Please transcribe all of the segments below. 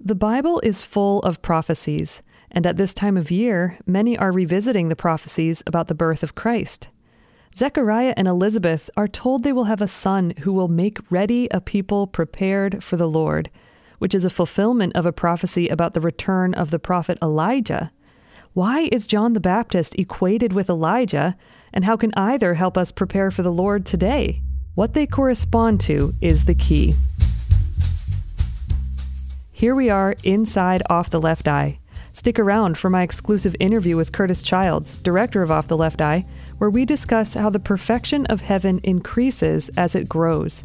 The Bible is full of prophecies, and at this time of year, many are revisiting the prophecies about the birth of Christ. Zechariah and Elizabeth are told they will have a son who will make ready a people prepared for the Lord, which is a fulfillment of a prophecy about the return of the prophet Elijah. Why is John the Baptist equated with Elijah, and how can either help us prepare for the Lord today? What they correspond to is the key. Here we are inside Off the Left Eye. Stick around for my exclusive interview with Curtis Childs, director of Off the Left Eye, where we discuss how the perfection of heaven increases as it grows.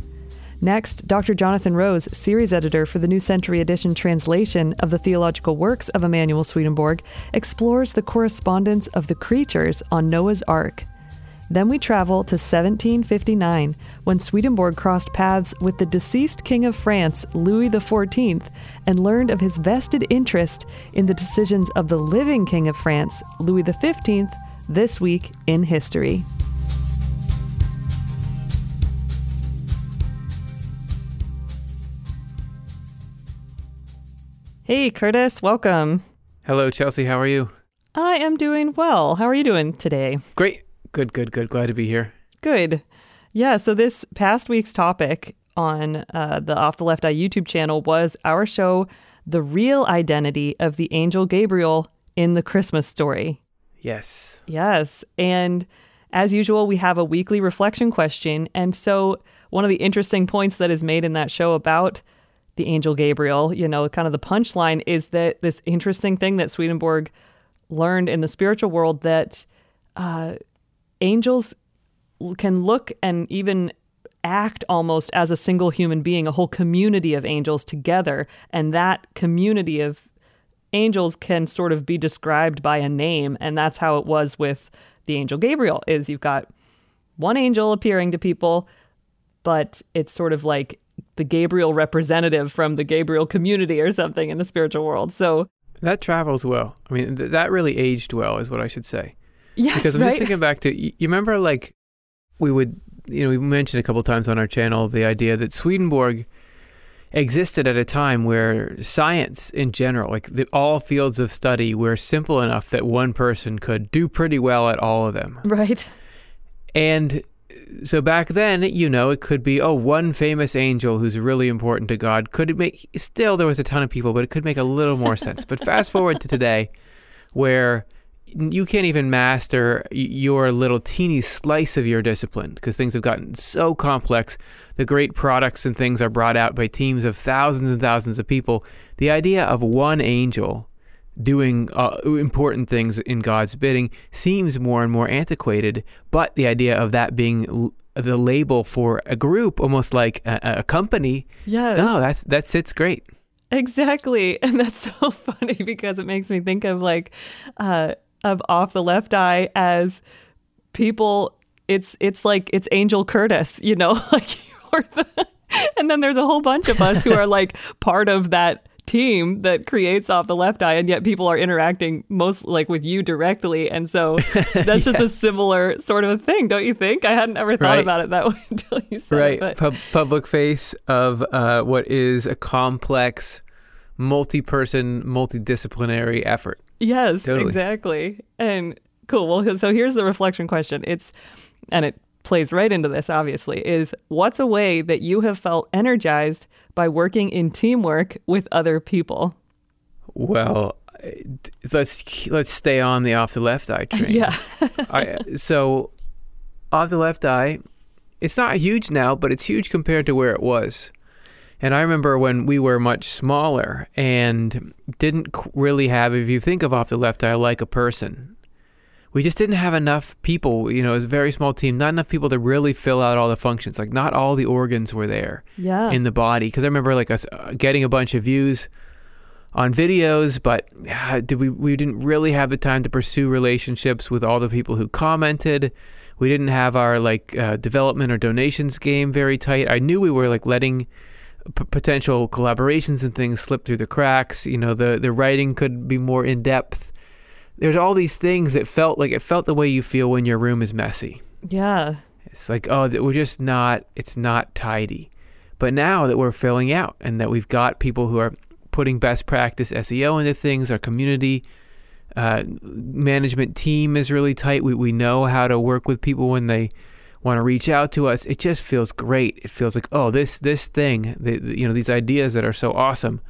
Next, Dr. Jonathan Rose, series editor for the New Century Edition translation of the theological works of Emanuel Swedenborg, explores the correspondence of the creatures on Noah's Ark. Then we travel to 1759 when Swedenborg crossed paths with the deceased King of France, Louis XIV, and learned of his vested interest in the decisions of the living King of France, Louis XV, this week in history. Hey, Curtis, welcome. Hello, Chelsea. How are you? I am doing well. How are you doing today? Great. Good, good, good. Glad to be here. Good. Yeah, so this past week's topic on uh, the Off the Left Eye YouTube channel was our show, The Real Identity of the Angel Gabriel in the Christmas Story. Yes. Yes. And as usual, we have a weekly reflection question. And so, one of the interesting points that is made in that show about the angel Gabriel, you know, kind of the punchline is that this interesting thing that Swedenborg learned in the spiritual world that uh, angels can look and even act almost as a single human being, a whole community of angels together. And that community of angels can sort of be described by a name. And that's how it was with the angel Gabriel is you've got one angel appearing to people, but it's sort of like the Gabriel representative from the Gabriel community or something in the spiritual world. So that travels well. I mean, th- that really aged well, is what I should say. Yes, because I'm right? just thinking back to you remember like we would you know we mentioned a couple times on our channel the idea that Swedenborg existed at a time where science in general, like the, all fields of study, were simple enough that one person could do pretty well at all of them. Right. And uh, so back then, you know, it could be oh one famous angel who's really important to God. Could it make still there was a ton of people, but it could make a little more sense. But fast forward to today, where you can't even master your little teeny slice of your discipline because things have gotten so complex. The great products and things are brought out by teams of thousands and thousands of people. The idea of one angel doing uh, important things in God's bidding seems more and more antiquated, but the idea of that being l- the label for a group, almost like a, a company, yes. no, that's that sits great. Exactly. And that's so funny because it makes me think of like uh, of off the left eye as people it's it's like it's Angel Curtis, you know, like you're the and then there's a whole bunch of us who are like part of that team that creates off the left eye and yet people are interacting most like with you directly and so that's just a similar sort of a thing don't you think? I hadn't ever thought Right. about it that way until you said right. it Pub- public face of uh, what is a complex multi-person multidisciplinary effort Yes, Totally. exactly. And cool. Well, so here's the reflection question. It's, and it plays right into this, obviously, is what's a way that you have felt energized by working in teamwork with other people? well let's let's stay on the off the left eye train Yeah. I, so off the left eye it's not huge now but it's huge compared to where it was and i remember when we were much smaller and didn't really have if you think of off the left eye like a person we just didn't have enough people you know it was a very small team not enough people to really fill out all the functions like not all the organs were there Yeah. in the body because I remember like us uh, getting a bunch of views on videos, but uh, did we we didn't really have the time to pursue relationships with all the people who commented. We didn't have our like uh, development or donations game very tight. I knew we were like letting p- potential collaborations and things slip through the cracks. You know, the the writing could be more in depth. There's all these things that felt like it felt the way you feel when your room is messy. yeah. It's like, oh, we're just not, it's not tidy. But now that we're filling out and that we've got people who are putting best practice SEO into things. Our community uh, management team is really tight. We we know how to work with people when they want to reach out to us. It just feels great. It feels like oh this this thing, the, the, you know these ideas that are so awesome,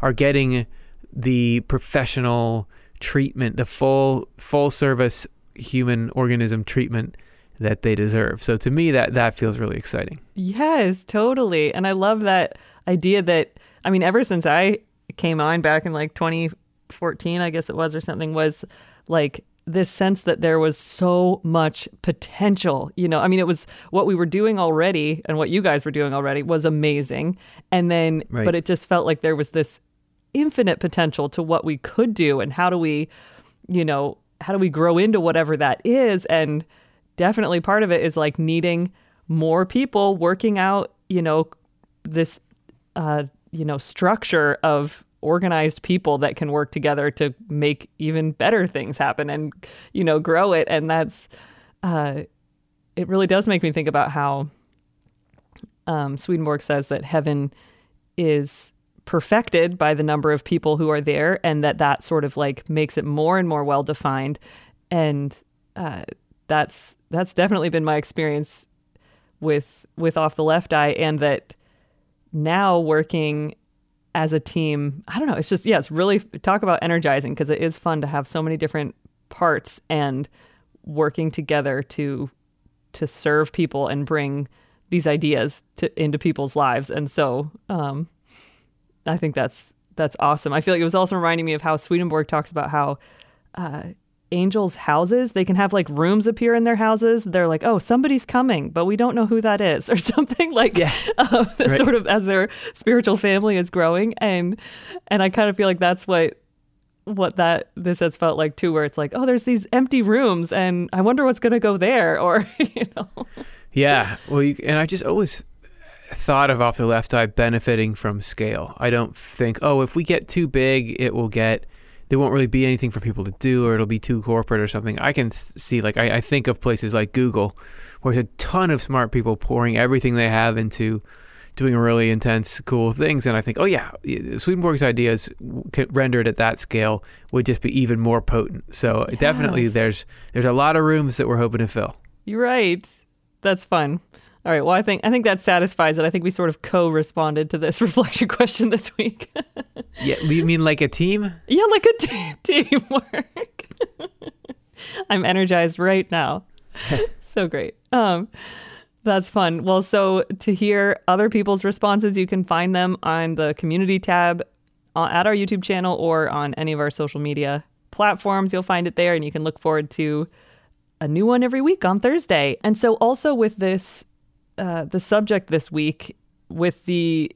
are getting the professional treatment, the full full service human organism treatment that they deserve. So to me that that feels really exciting. Yes, totally. And I love that idea that I mean ever since I came on back in like 2014 I guess it was or something was like this sense that there was so much potential. You know, I mean, it was what we were doing already and what you guys were doing already was amazing. And then, Right. but it just felt like there was this infinite potential to what we could do and how do we, you know, how do we grow into whatever that is? And definitely part of it is like needing more people working out, you know, this, uh, you know, structure of organized people that can work together to make even better things happen and you know grow it. And that's uh it really does make me think about how um Swedenborg says that heaven is perfected by the number of people who are there and that that sort of like makes it more and more well defined and uh that's that's definitely been my experience with with off the left eye and that now working as a team, I don't know. It's just, yeah, it's really talk about energizing because it is fun to have so many different parts and working together to to serve people and bring these ideas to into people's lives. And so, um, I think that's that's awesome. I feel like it was also reminding me of how Swedenborg talks about how uh, angels' houses they can have like rooms appear in their houses. They're like, oh, somebody's coming, but we don't know who that is, or something like Yeah. uh, Right. sort of as their spiritual family is growing, and and I kind of feel like that's what what that this has felt like too, where it's like, oh, there's these empty rooms, and I wonder what's gonna go there, or you know, Yeah, well, you, and I just always thought of off the left eye benefiting from scale. I don't think, oh, if we get too big, it will get there won't really be anything for people to do, or it'll be too corporate or something. I can th- see, like, I, I think of places like Google, where there's a ton of smart people pouring everything they have into doing really intense, cool things, and I think, oh yeah, Swedenborg's ideas rendered at that scale would just be even more potent. So definitely, there's there's a lot of rooms that we're hoping to fill. You're right. That's fun. All right. Well, I think I think that satisfies it. I think we sort of co-responded to this reflection question this week. Yeah, you mean like a team? yeah, like a t- teamwork. I'm energized right now. so great. Um, that's fun. Well, so to hear other people's responses, you can find them on the community tab uh, at our YouTube channel or on any of our social media platforms. You'll find it there, and you can look forward to a new one every week on Thursday. And so, also with this, uh, the subject this week with the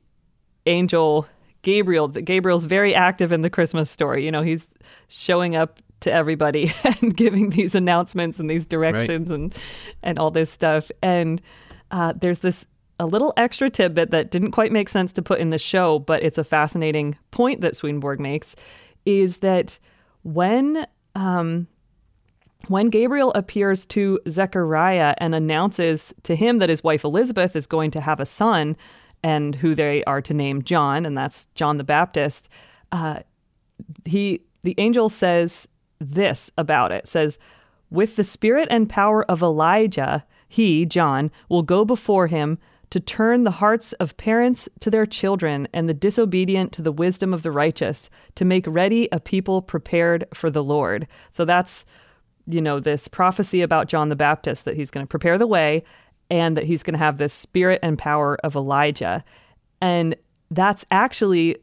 angel Gabriel. Gabriel's very active in the Christmas story. You know, he's showing up to everybody and giving these announcements and these directions and and all this stuff. And uh, there's this a little extra tidbit that didn't quite make sense to put in the show, but it's a fascinating point that Swedenborg makes, is that when um, when Gabriel appears to Zechariah and announces to him that his wife Elizabeth is going to have a son and who they are to name John, and that's John the Baptist, uh, he the angel says this about it. Says with the spirit and power of elijah he john will go before him to turn the hearts of parents to their children and the disobedient to the wisdom of the righteous to make ready a people prepared for the lord. So that's you know this prophecy about john the baptist that he's going to prepare the way and that he's going to have this spirit and power of elijah and that's actually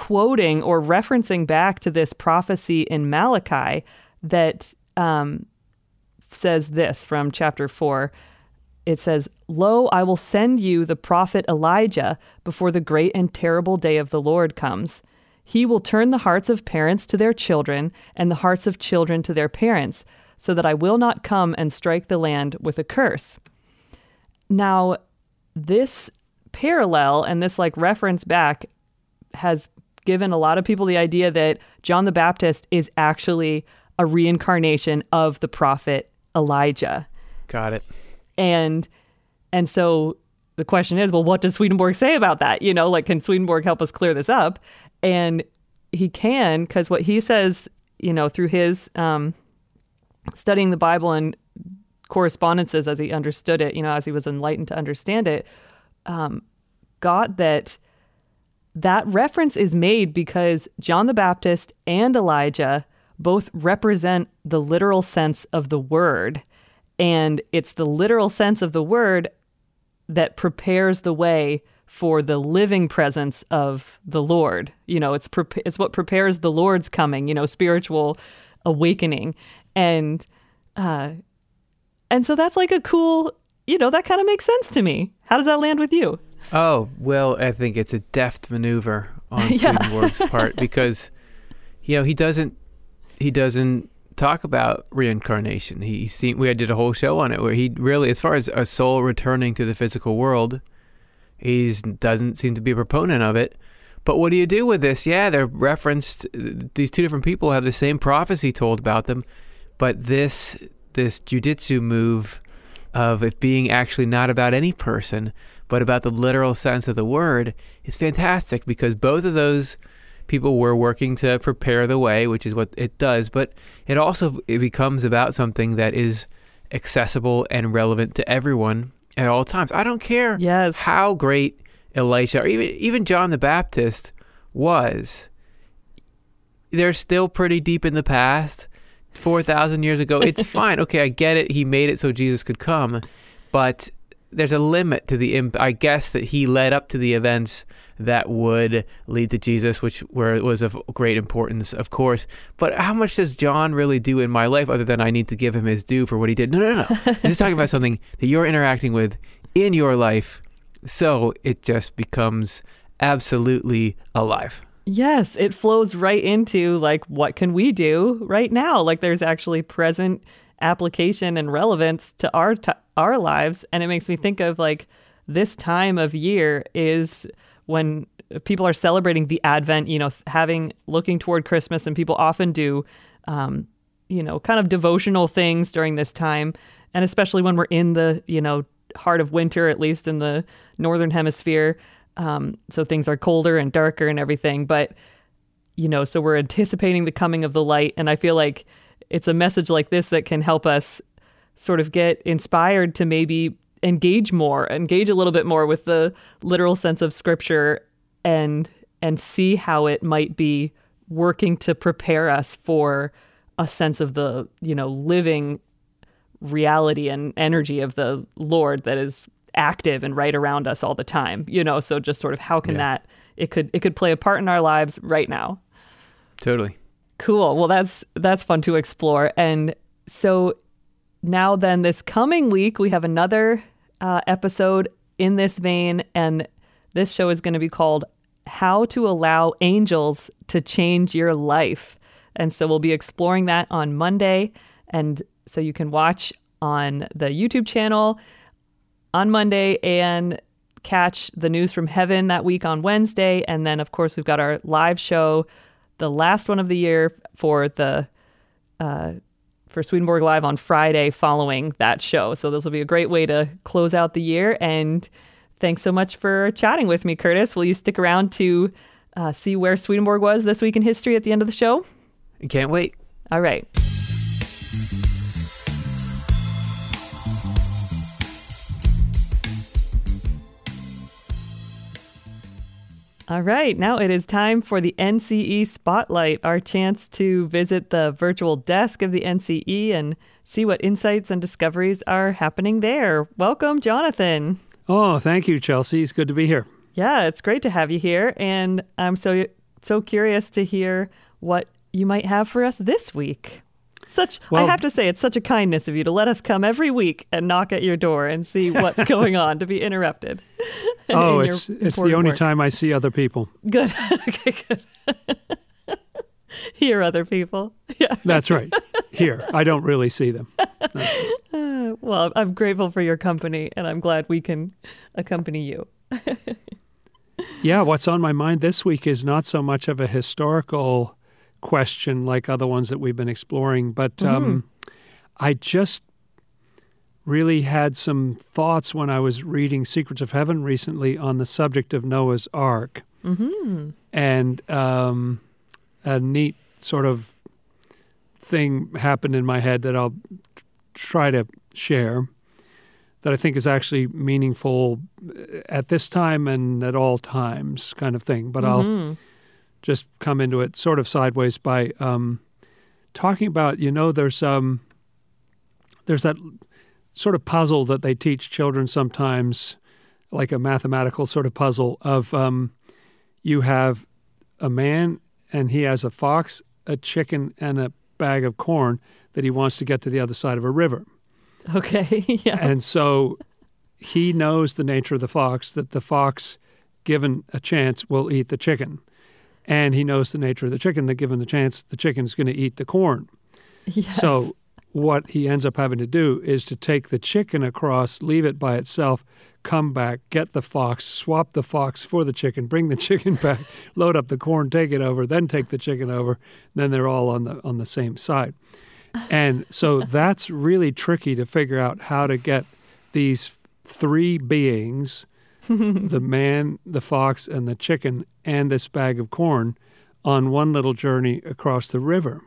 quoting or referencing back to this prophecy in Malachi that um, says this from chapter 4. It says, Lo, I will send you the prophet Elijah before the great and terrible day of the Lord comes. He will turn the hearts of parents to their children and the hearts of children to their parents, so that I will not come and strike the land with a curse. Now, this parallel and this like reference back has given a lot of people the idea that John the Baptist is actually a reincarnation of the prophet Elijah. Got it. And and so the question is, well, what does Swedenborg say about that? You know, like, can Swedenborg help us clear this up? And he can, because what he says, you know, through his um, studying the Bible and correspondences as he understood it, you know, as he was enlightened to understand it, um, got that that reference is made because John the Baptist and Elijah both represent the literal sense of the word. And it's the literal sense of the word that prepares the way for the living presence of the Lord. You know, it's pre- it's what prepares the Lord's coming, you know, spiritual awakening. And uh and so that's like a cool, you know, that kind of makes sense to me. How does that land with you? Oh, well, I think it's a deft maneuver on Yeah. Swedenborg's part because you know, he doesn't he doesn't talk about reincarnation. He, he seen we did a whole show on it where he really as far as a soul returning to the physical world, he doesn't seem to be a proponent of it. But what do you do with this? Yeah, they're referenced. These two different people have the same prophecy told about them, but this this jujitsu move of it being actually not about any person, but about the literal sense of the word is fantastic because both of those people were working to prepare the way, which is what it does. But it also it becomes about something that is accessible and relevant to everyone at all times. I don't care Yes. how great Elisha or even even John the Baptist was. They're still pretty deep in the past. 4,000 years ago. It's fine. Okay, I get it. He made it so Jesus could come. But there's a limit to the imp- I guess that he led up to the events that would lead to Jesus, which were was of great importance, of course. But how much does John really do in my life other than I need to give him his due for what he did? No, no, no. He's talking about something that you're interacting with in your life. So it just becomes absolutely alive. Yes, it flows right into like what can we do right now? Like there's actually present application and relevance to our t- our lives and it makes me think of like this time of year is when people are celebrating the advent, you know, having looking toward Christmas and people often do um you know, kind of devotional things during this time and especially when we're in the, you know, heart of winter at least in the northern hemisphere um, so things are colder and darker and everything. But, you know, so we're anticipating the coming of the light. And I feel like it's a message like this that can help us sort of get inspired to maybe engage more, engage a little bit more with the literal sense of scripture and and see how it might be working to prepare us for a sense of the, you know, living reality and energy of the Lord that is active and right around us all the time you know so just sort of how can Yeah. that it could it could play a part in our lives right now Totally. Cool. Well that's that's fun to explore. And so now then this coming week we have another uh, episode in this vein. And this show is going to be called how to allow angels to change your life. And so we'll be exploring that on monday. And so you can watch on the youtube channel on Monday and catch the news from heaven that week on Wednesday. And then, of course, we've got our live show, the last one of the year for the uh, for Swedenborg Live on Friday following that show. So this will be a great way to close out the year. And thanks so much for chatting with me, Curtis. Will you stick around to uh, see where Swedenborg was this week in history at the end of the show? Can't wait. All right. All right, now it is time for the NCE Spotlight, our chance to visit the virtual desk of the NCE and see what insights and discoveries are happening there. Welcome, Jonathan. Oh, thank you, Chelsea. It's good to be here. Yeah, it's great to have you here, and I'm so so curious to hear what you might have for us this week. Such, I have to say, it's such a kindness of you to let us come every week and knock at your door and see what's going on to be interrupted. Oh, it's it's the only work. time I see other people. Good. okay, good. Hear other people. Yeah. That's right. Here, I don't really see them. Well, I'm grateful for your company, and I'm glad we can accompany you. Yeah, what's on my mind this week is not so much of a historical question like other ones that we've been exploring, but um, I just really had some thoughts when I was reading Secrets of Heaven recently on the subject of Noah's Ark. Mm-hmm. And um, a neat sort of thing happened in my head that I'll try to share that I think is actually meaningful at this time and at all times, kind of thing. But I'll Mhm. just come into it sort of sideways by um, talking about you know there's um there's that sort of puzzle that they teach children sometimes like a mathematical sort of puzzle of um, you have a man and he has a fox a chicken and a bag of corn that he wants to get to the other side of a river Okay. yeah. and so he knows the nature of the fox, that the fox, given a chance, will eat the chicken. And he knows the nature of the chicken, that given the chance, the chicken is going to eat the corn. yes. So what he ends up having to do is to take the chicken across, leave it by itself, come back, get the fox, swap the fox for the chicken, bring the chicken back, load up the corn, take it over, then take the chicken over. Then they're all on the on the same side. And so that's really tricky to figure out how to get these three beings, the man, the fox, and the chicken, and this bag of corn on one little journey across the river.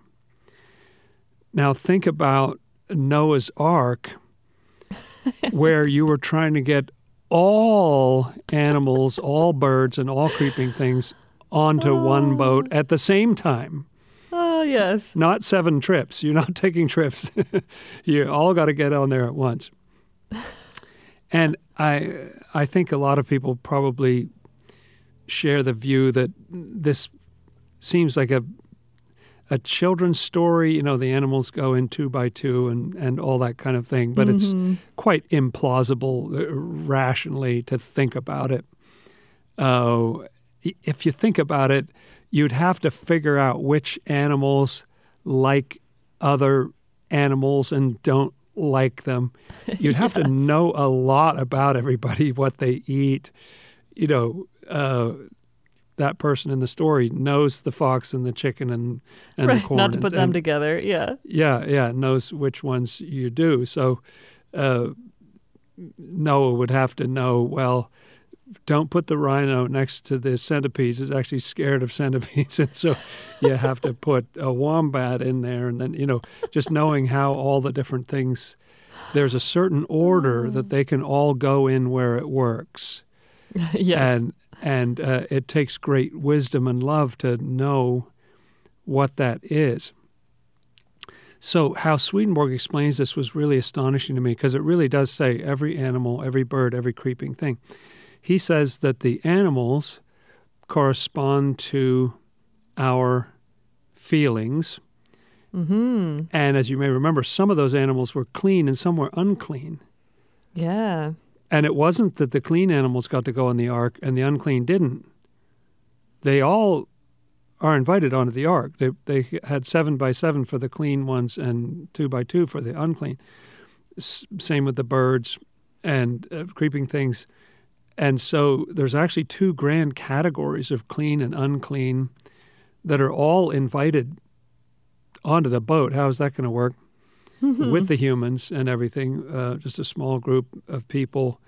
Now think about Noah's Ark, where you were trying to get all animals, all birds, and all creeping things onto one oh. boat at the same time. oh yes. Not seven trips. You're not taking trips. you all got to get on there at once. And I, I think a lot of people probably share the view that this seems like a a children's story. You know, the animals go in two by two and, and all that kind of thing. But it's Mhm. quite implausible uh, rationally to think about it. Uh, if you think about it, you'd have to figure out which animals like other animals and don't like them. You'd have to know a lot about everybody, what they eat. You know, uh, that person in the story knows the fox and the chicken and, and right. the corn. Not to and- put them and- together. Yeah. yeah, yeah, knows which ones you do. So uh, Noah would have to know, well, don't put the rhino next to the centipedes. It's actually scared of centipedes. And so you have to put a wombat in there. And then, you know, just knowing how all the different things, there's a certain order that they can all go in where it works yes. and and uh, it takes great wisdom and love to know what that is. So, how Swedenborg explains this was really astonishing to me because it really does say every animal, every bird, every creeping thing. He says that the animals correspond to our feelings. Mm-hmm. And as you may remember, some of those animals were clean and some were unclean. Yeah. And it wasn't that the clean animals got to go on the ark and the unclean didn't. They all are invited onto the ark. They they had seven by seven for the clean ones and two by two for the unclean. S- same with the birds and uh, creeping things. And so there's actually two grand categories of clean and unclean that are all invited onto the boat. How is that going to work? With the humans and everything, uh, just a small group of people,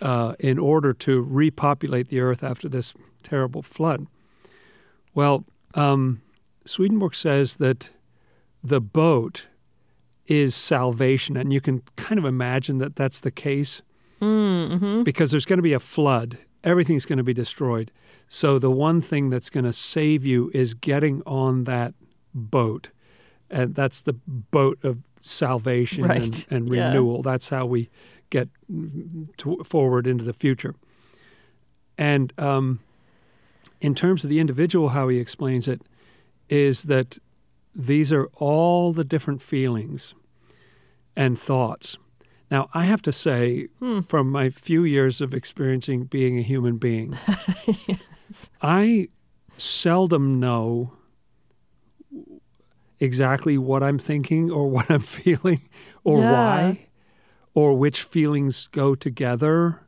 uh, in order to repopulate the earth after this terrible flood. Well, um, Swedenborg says that the boat is salvation, and you can kind of imagine that that's the case Mm-hmm. because there's going to be a flood. Everything's going to be destroyed. So the one thing that's going to save you is getting on that boat. And that's the boat of salvation Right. and, and Yeah. renewal. That's how we get to, forward into the future. And um, in terms of the individual, how he explains it is that these are all the different feelings and thoughts. Now, I have to say, Hmm. from my few years of experiencing being a human being, I seldom know exactly what I'm thinking or what I'm feeling or Yeah. why or which feelings go together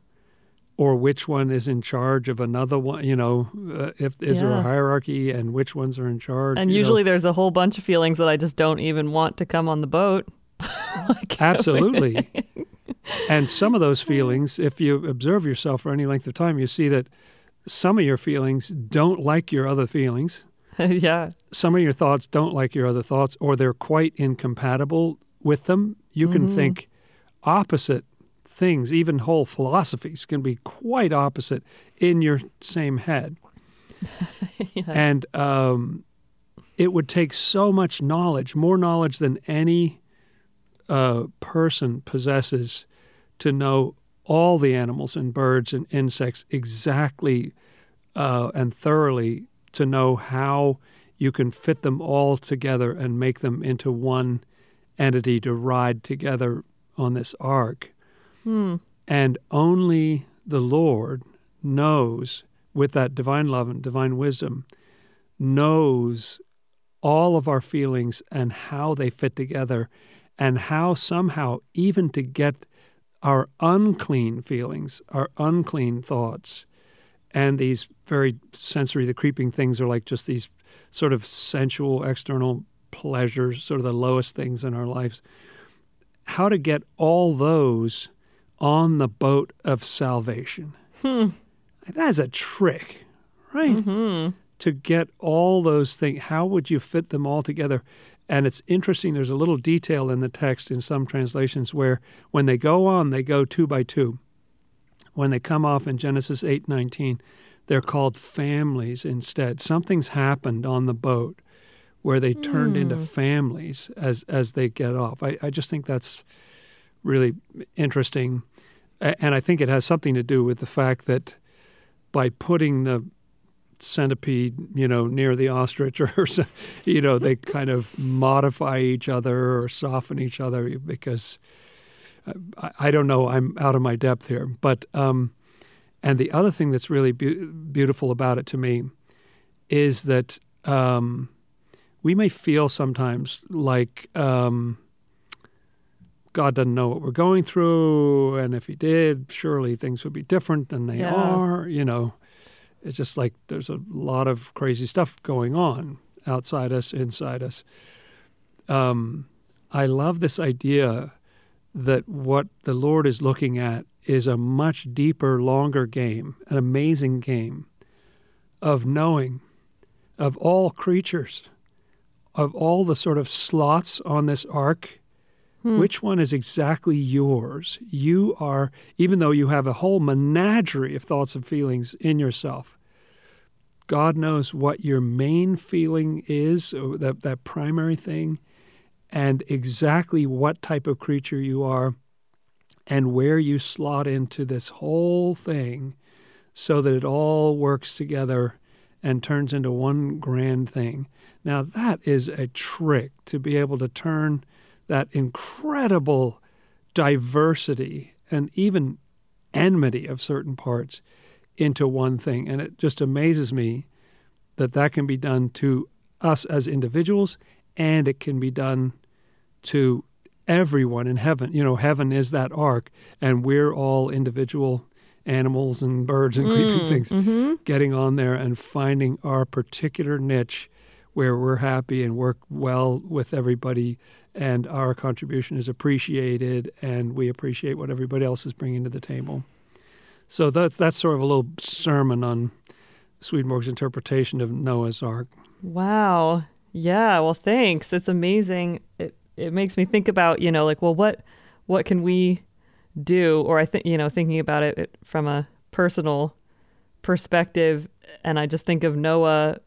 or which one is in charge of another one you know uh, if is there a hierarchy and which ones are in charge And you know? usually there's a whole bunch of feelings that I just don't even want to come on the boat. Like, Absolutely. and some of those feelings, if you observe yourself for any length of time, you see that some of your feelings don't like your other feelings. yeah. Some of your thoughts don't like your other thoughts, or they're quite incompatible with them. You can Mhm. think opposite things, even whole philosophies can be quite opposite in your same head. yeah. And um, it would take so much knowledge, more knowledge than any uh, person possesses, to know all the animals and birds and insects exactly uh, and thoroughly to know how you can fit them all together and make them into one entity to ride together on this ark. Hmm. And only the Lord knows, with that divine love and divine wisdom, knows all of our feelings and how they fit together, and how somehow, even to get our unclean feelings, our unclean thoughts, and these very sensory, the creeping things are like just these sort of sensual external pleasures, sort of the lowest things in our lives. How to get all those on the boat of salvation. Hmm. That's a trick, right? hmm To get all those things, how would you fit them all together? And it's interesting, there's a little detail in the text in some translations where when they go on, they go two by two. When they come off in Genesis 8:19, they're called families instead. Something's happened on the boat where they turned into Hmm. families as as they get off. I, I just think that's really interesting. And I think it has something to do with the fact that by putting the centipede, you know, near the ostrich, or you know, they kind of modify each other or soften each other because I, I don't know. I'm out of my depth here, but um, and the other thing that's really beau beautiful about it to me is that um, we may feel sometimes like. Um, God doesn't know what we're going through, and if He did, surely things would be different than they Yeah. are. You know, it's just like there's a lot of crazy stuff going on outside us, inside us. Um, I love this idea that what the Lord is looking at is a much deeper, longer game, an amazing game of knowing of all creatures, of all the sort of slots on this ark. Hmm. Which one is exactly yours? You are, even though you have a whole menagerie of thoughts and feelings in yourself, God knows what your main feeling is, that, that primary thing, and exactly what type of creature you are, and where you slot into this whole thing so that it all works together and turns into one grand thing. Now, that is a trick to be able to turn that incredible diversity and even enmity of certain parts into one thing. And it just amazes me that that can be done to us as individuals and it can be done to everyone in heaven. You know, heaven is that ark, and we're all individual animals and birds and creeping things hmm getting on there and finding our particular niche where we're happy and work well with everybody and our contribution is appreciated and we appreciate what everybody else is bringing to the table. So that's that's sort of a little sermon on Swedenborg's interpretation of Noah's Ark. Wow. Yeah. Well, thanks. It's amazing. It it makes me think about you know like well what what can we do? Or I think you know thinking about it, it from a personal perspective and I just think of Noah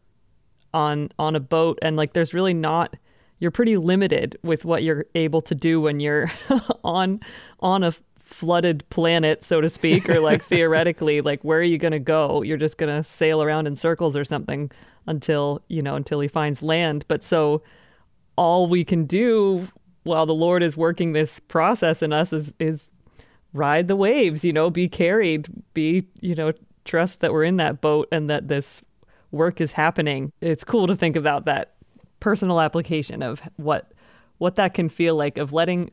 on on a boat and like there's really not you're pretty limited with what you're able to do when you're on on a flooded planet so to speak or like theoretically like where are you going to go? You're just going to sail around in circles or something until you know until he finds land. But so all we can do while the lord is working this process in us is is ride the waves you know be carried be you know trust that we're in that boat and that this work is happening. It's cool to think about that personal application of what what that can feel like of letting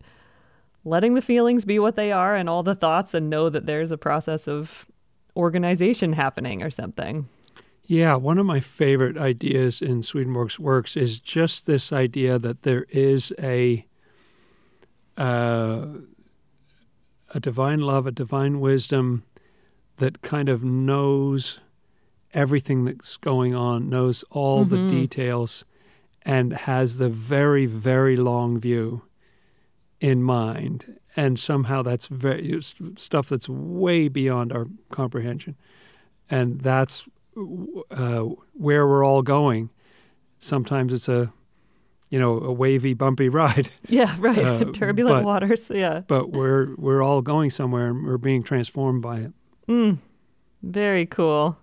letting the feelings be what they are and all the thoughts and know that there's a process of organization happening or something Yeah, one of my favorite ideas in Swedenborg's works is just this idea that there is a uh, a divine love, a divine wisdom that kind of knows everything that's going on, knows all the Mhm. details, and has the very, very long view in mind. And somehow that's very stuff that's way beyond our comprehension, and that's uh, where we're all going. Sometimes it's a, you know, a wavy, bumpy ride, Yeah, right. Uh, Turbulent but- waters. Yeah. but we're we're all going somewhere, and we're being transformed by it. Mm, very cool.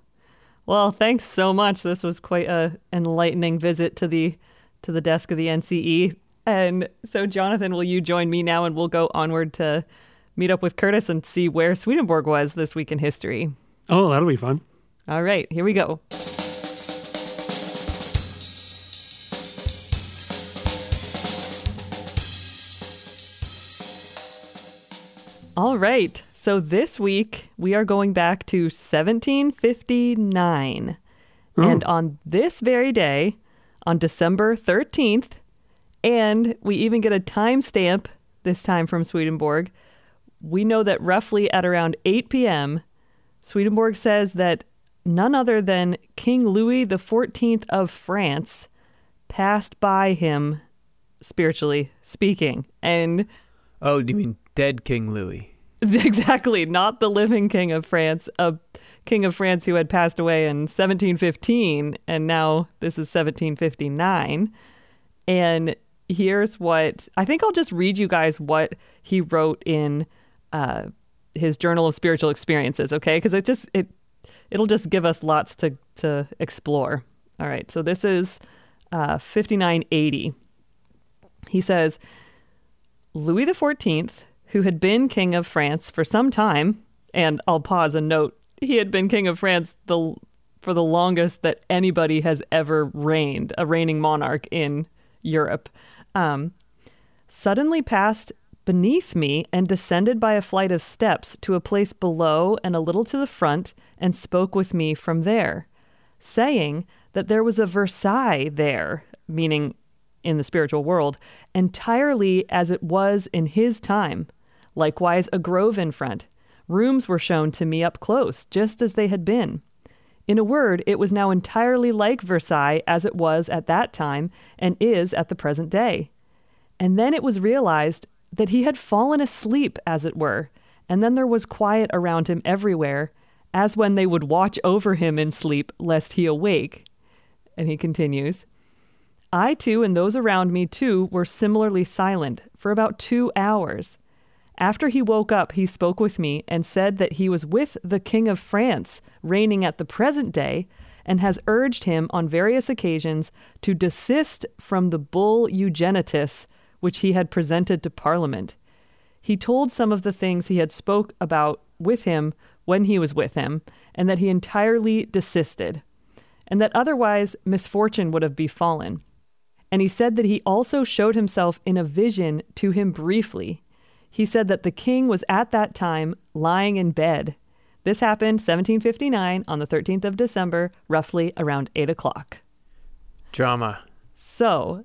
Well, thanks so much. This was quite a enlightening visit to the to the desk of the NCE. And so, Jonathan, will you join me now, and we'll go onward to meet up with Curtis and see where Swedenborg was this week in history. Oh, that'll be fun. All right, here we go. All right. So this week we are going back to 1759. Oh. And on this very day, on December 13th, and we even get a timestamp this time from Swedenborg, we know that roughly at around 8 p.m., Swedenborg says that none other than King Louis XIV of France passed by him, spiritually speaking. And Oh, do you mean dead King Louis? exactly, not the living king of France, a king of France who had passed away in 1715, and now this is 1759. And here's what I think I'll just read you guys what he wrote in uh, his Journal of Spiritual Experiences, okay? Because it just it it'll just give us lots to to explore. All right, so this is uh, 5980. He says Louis XIV, who had been king of France for some time, and I'll pause and note he had been king of France the for the longest that anybody has ever reigned, a reigning monarch in Europe, um, suddenly passed beneath me and descended by a flight of steps to a place below and a little to the front and spoke with me from there, saying that there was a Versailles there, meaning in the spiritual world, entirely as it was in his time. Likewise, a grove in front. Rooms were shown to me up close, just as they had been. In a word, it was now entirely like Versailles as it was at that time and is at the present day. And then it was realized that he had fallen asleep, as it were, and then there was quiet around him everywhere, as when they would watch over him in sleep, lest he awake. And he continues I too, and those around me too, were similarly silent for about two hours. After he woke up, he spoke with me and said that he was with the King of France, reigning at the present day, and has urged him on various occasions to desist from the bull Unigenitus, which he had presented to Parliament. He told some of the things he had spoke about with him when he was with him, and that he entirely desisted, and that otherwise misfortune would have befallen. And he said that he also showed himself in a vision to him briefly. He said that the king was at that time lying in bed. This happened 1759 on the 13th of December, roughly around 8 o'clock. Drama. So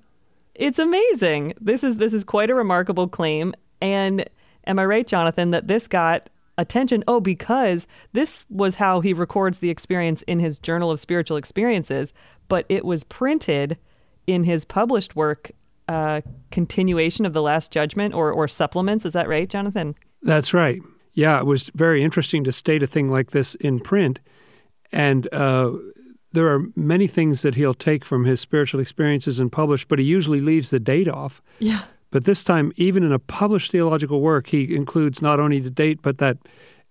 it's amazing. This is this is quite a remarkable claim. And am I right, Jonathan, that this got attention? Oh, because this was how he records the experience in his Journal of Spiritual Experiences, but it was printed in his published work, uh, continuation of the Last Judgment or or supplements. Is that right, Jonathan? That's right. Yeah, it was very interesting to state a thing like this in print. And uh, there are many things that he'll take from his spiritual experiences and publish, but he usually leaves the date off. Yeah. But this time, even in a published theological work, he includes not only the date, but that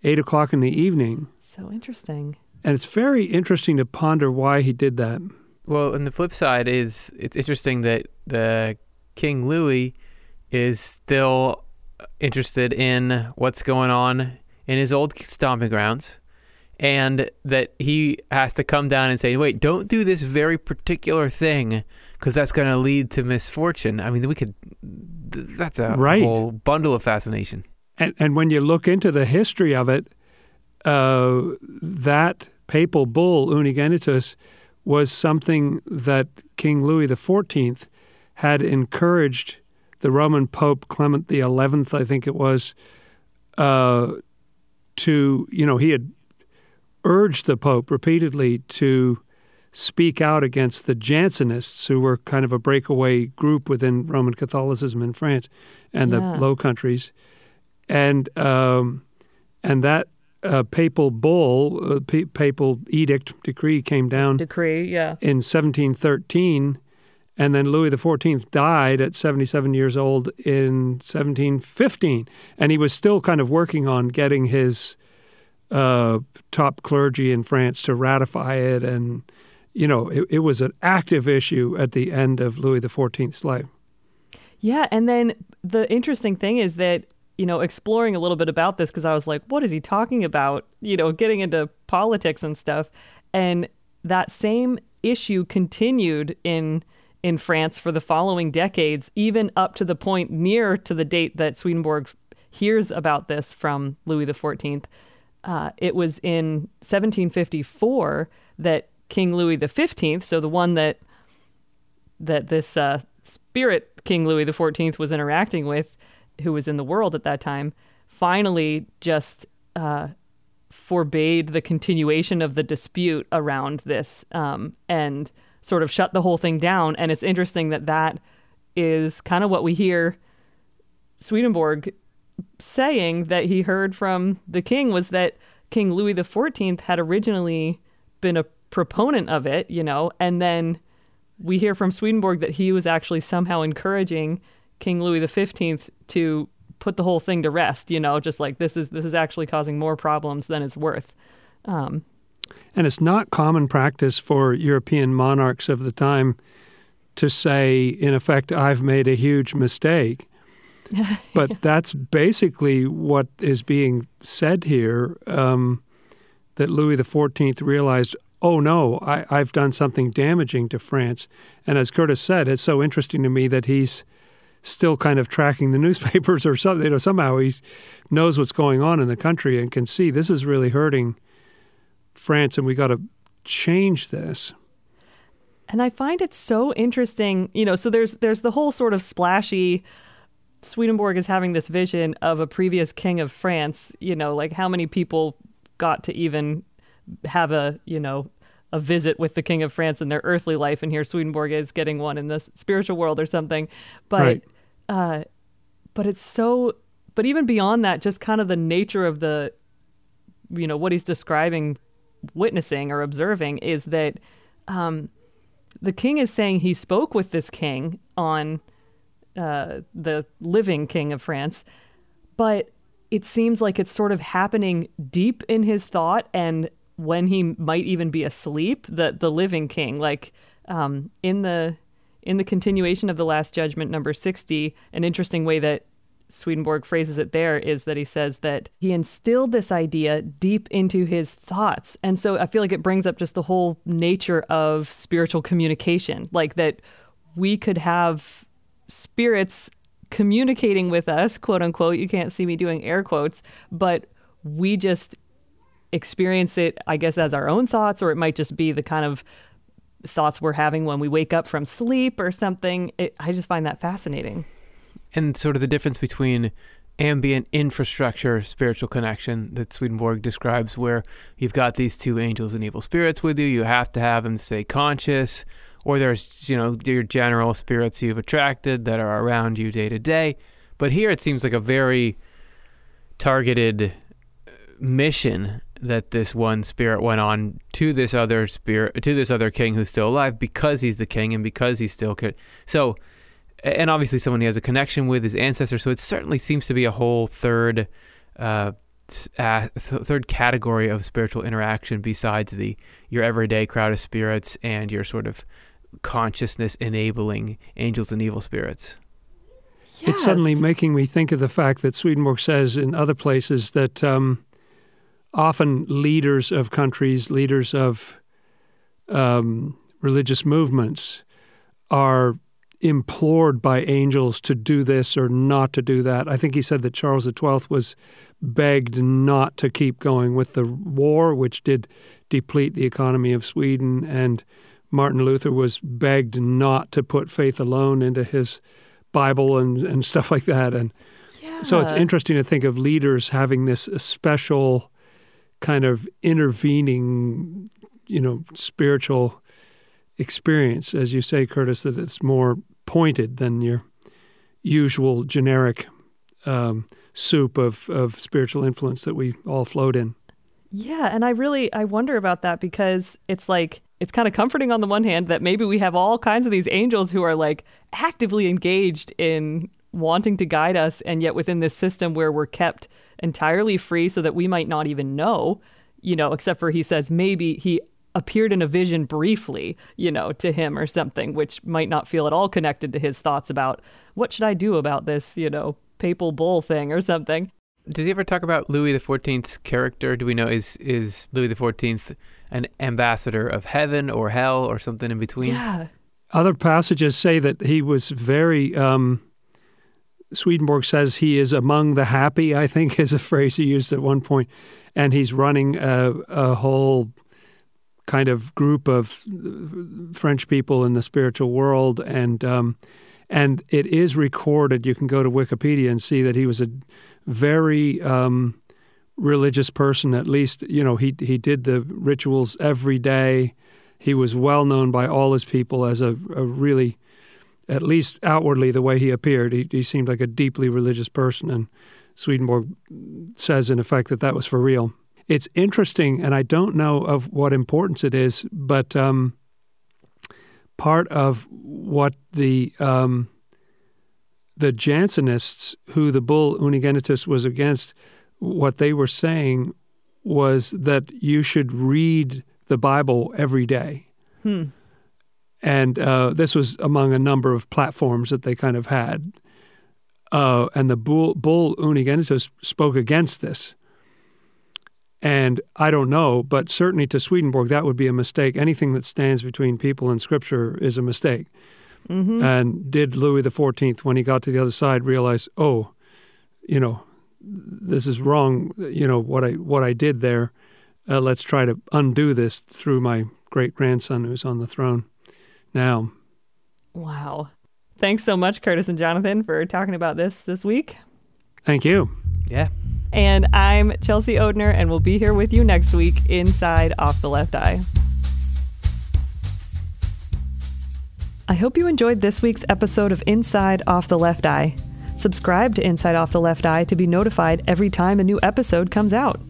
eight o'clock in the evening. So interesting. And it's very interesting to ponder why he did that. Well, and the flip side is it's interesting that the King Louis is still interested in what's going on in his old stomping grounds and that he has to come down and say, "Wait, don't do this very particular thing because that's going to lead to misfortune." I mean, we could that's a Right. whole bundle of fascination. And, and when you look into the history of it, uh, that papal bull, Unigenitus, was something that King Louis XIV had encouraged the Roman Pope Clement the Eleventh, I think it was, uh, to you know he had urged the Pope repeatedly to speak out against the Jansenists, who were kind of a breakaway group within Roman Catholicism in France and Yeah. the Low Countries, and um, and that uh, papal bull, uh, pa- papal edict decree came down Decree, yeah. in 1713, and then Louis XIV died at 77 years old in 1715, and he was still kind of working on getting his uh, top clergy in France to ratify it, and you know it, it was an active issue at the end of Louis XIV's life. Yeah, and then the interesting thing is that you know exploring a little bit about this because I was like, what is he talking about? You know, getting into politics and stuff, and that same issue continued in in France for the following decades, even up to the point near to the date that Swedenborg hears about this from Louis XIV. Uh, it was in 1754 that King Louis XV, so the one that that this uh, spirit King Louis XIV was interacting with, who was in the world at that time, finally just uh, forbade the continuation of the dispute around this um, and sort of shut the whole thing down. And it's interesting that that is kind of what we hear Swedenborg saying that he heard from the king was that King Louis XIV had originally been a proponent of it, you know, and then we hear from Swedenborg that he was actually somehow encouraging King Louis XV to put the whole thing to rest, you know, just like this is this is actually causing more problems than it's worth. Um, And it's not common practice for European monarchs of the time to say, in effect, I've made a huge mistake. But that's basically what is being said here um, that Louis XIV realized, oh no, I, I've done something damaging to France. And as Curtis said, it's so interesting to me that he's still kind of tracking the newspapers or something. You know, somehow he knows what's going on in the country and can see this is really hurting France and we got to change this. And I find it so interesting, you know, so there's there's the whole sort of splashy Swedenborg is having this vision of a previous king of France, you know, like how many people got to even have a, you know, a visit with the king of France in their earthly life and here Swedenborg is getting one in the spiritual world or something. But Right. uh but it's so but even beyond that just kind of the nature of the you know what he's describing witnessing or observing is that um, the king is saying he spoke with this king on uh, the living king of France, but it seems like it's sort of happening deep in his thought and when he might even be asleep, the the living king, like um, in the in the continuation of the Last Judgment, number sixty, an interesting way that Swedenborg phrases it there is that he says that he instilled this idea deep into his thoughts. And so I feel like it brings up just the whole nature of spiritual communication, like that we could have spirits communicating with us, quote unquote. You can't see me doing air quotes, but we just experience it, I guess, as our own thoughts, or it might just be the kind of thoughts we're having when we wake up from sleep or something. It, I just find that fascinating. and sort of the difference between ambient infrastructure spiritual connection that Swedenborg describes where you've got these two angels and evil spirits with you you have to have them stay conscious or there's you know your general spirits you've attracted that are around you day to day but here it seems like a very targeted uh, mission that this one spirit went on to this other spirit to this other king who's still alive because he's the king and because he's still co- so and obviously someone he has a connection with his ancestors. So it certainly seems to be a whole third, uh, uh, th- third category of spiritual interaction besides the your everyday crowd of spirits and your sort of consciousness enabling angels and evil spirits. It's suddenly making me think of the fact that Swedenborg says in other places that um, often leaders of countries, leaders of um, religious movements, are implored by angels to do this or not to do that. I think he said that Charles XII was begged not to keep going with the war, which did deplete the economy of Sweden, and Martin Luther was begged not to put faith alone into his Bible and, and stuff like that. And Yeah. so it's interesting to think of leaders having this special kind of intervening, you know, spiritual experience, as you say, Curtis, that it's more pointed than your usual generic um, soup of, of spiritual influence that we all float in. Yeah, and I really I wonder about that because it's like it's kind of comforting on the one hand that maybe we have all kinds of these angels who are like actively engaged in wanting to guide us and yet within this system where we're kept entirely free so that we might not even know, you know, except for he says maybe he appeared in a vision briefly, you know, to him or something which might not feel at all connected to his thoughts about what should I do about this, you know, papal bull thing or something. Does he ever talk about Louis the character? Do we know is is Louis the Fourteenth an ambassador of heaven or hell or something in between? Yeah. Other passages say that he was very. Um, Swedenborg says he is among the happy. I think is a phrase he used at one point, and he's running a, a whole kind of group of French people in the spiritual world, and um, and it is recorded. You can go to Wikipedia and see that he was a very um, religious person. At least, you know, he he did the rituals every day. He was well known by all his people as a, a really, at least outwardly, the way he appeared, he, he seemed like a deeply religious person. And Swedenborg says, in effect, that that was for real. It's interesting, and I don't know of what importance it is, but um, part of what the um, the Jansenists, who the bull Unigenitus was against, what they were saying was that you should read the Bible every day. Hmm. And uh, this was among a number of platforms that they kind of had. Uh, and the bull, bull Unigenitus spoke against this. And I don't know, but certainly to Swedenborg, that would be a mistake. Anything that stands between people and Scripture is a mistake. Mm-hmm. And did Louis XIV, when he got to the other side, realize, oh, you know, this is wrong. You know what I what I did there. Uh, let's try to undo this through my great grandson who's on the throne now. Wow. Thanks so much, Curtis and Jonathan, for talking about this this week. Thank you. Yeah. And I'm Chelsea Odhner, and we'll be here with you next week inside Off the Left Eye. I hope you enjoyed this week's episode of Inside Off the Left Eye. Subscribe to Inside Off the Left Eye to be notified every time a new episode comes out.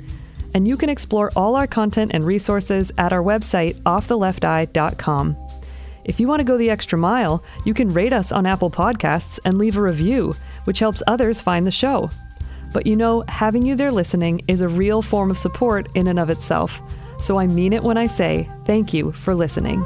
And you can explore all our content and resources at our website, offthelefteye.com. If you want to go the extra mile, you can rate us on Apple Podcasts and leave a review, which helps others find the show. But you know, having you there listening is a real form of support in and of itself. So I mean it when I say thank you for listening.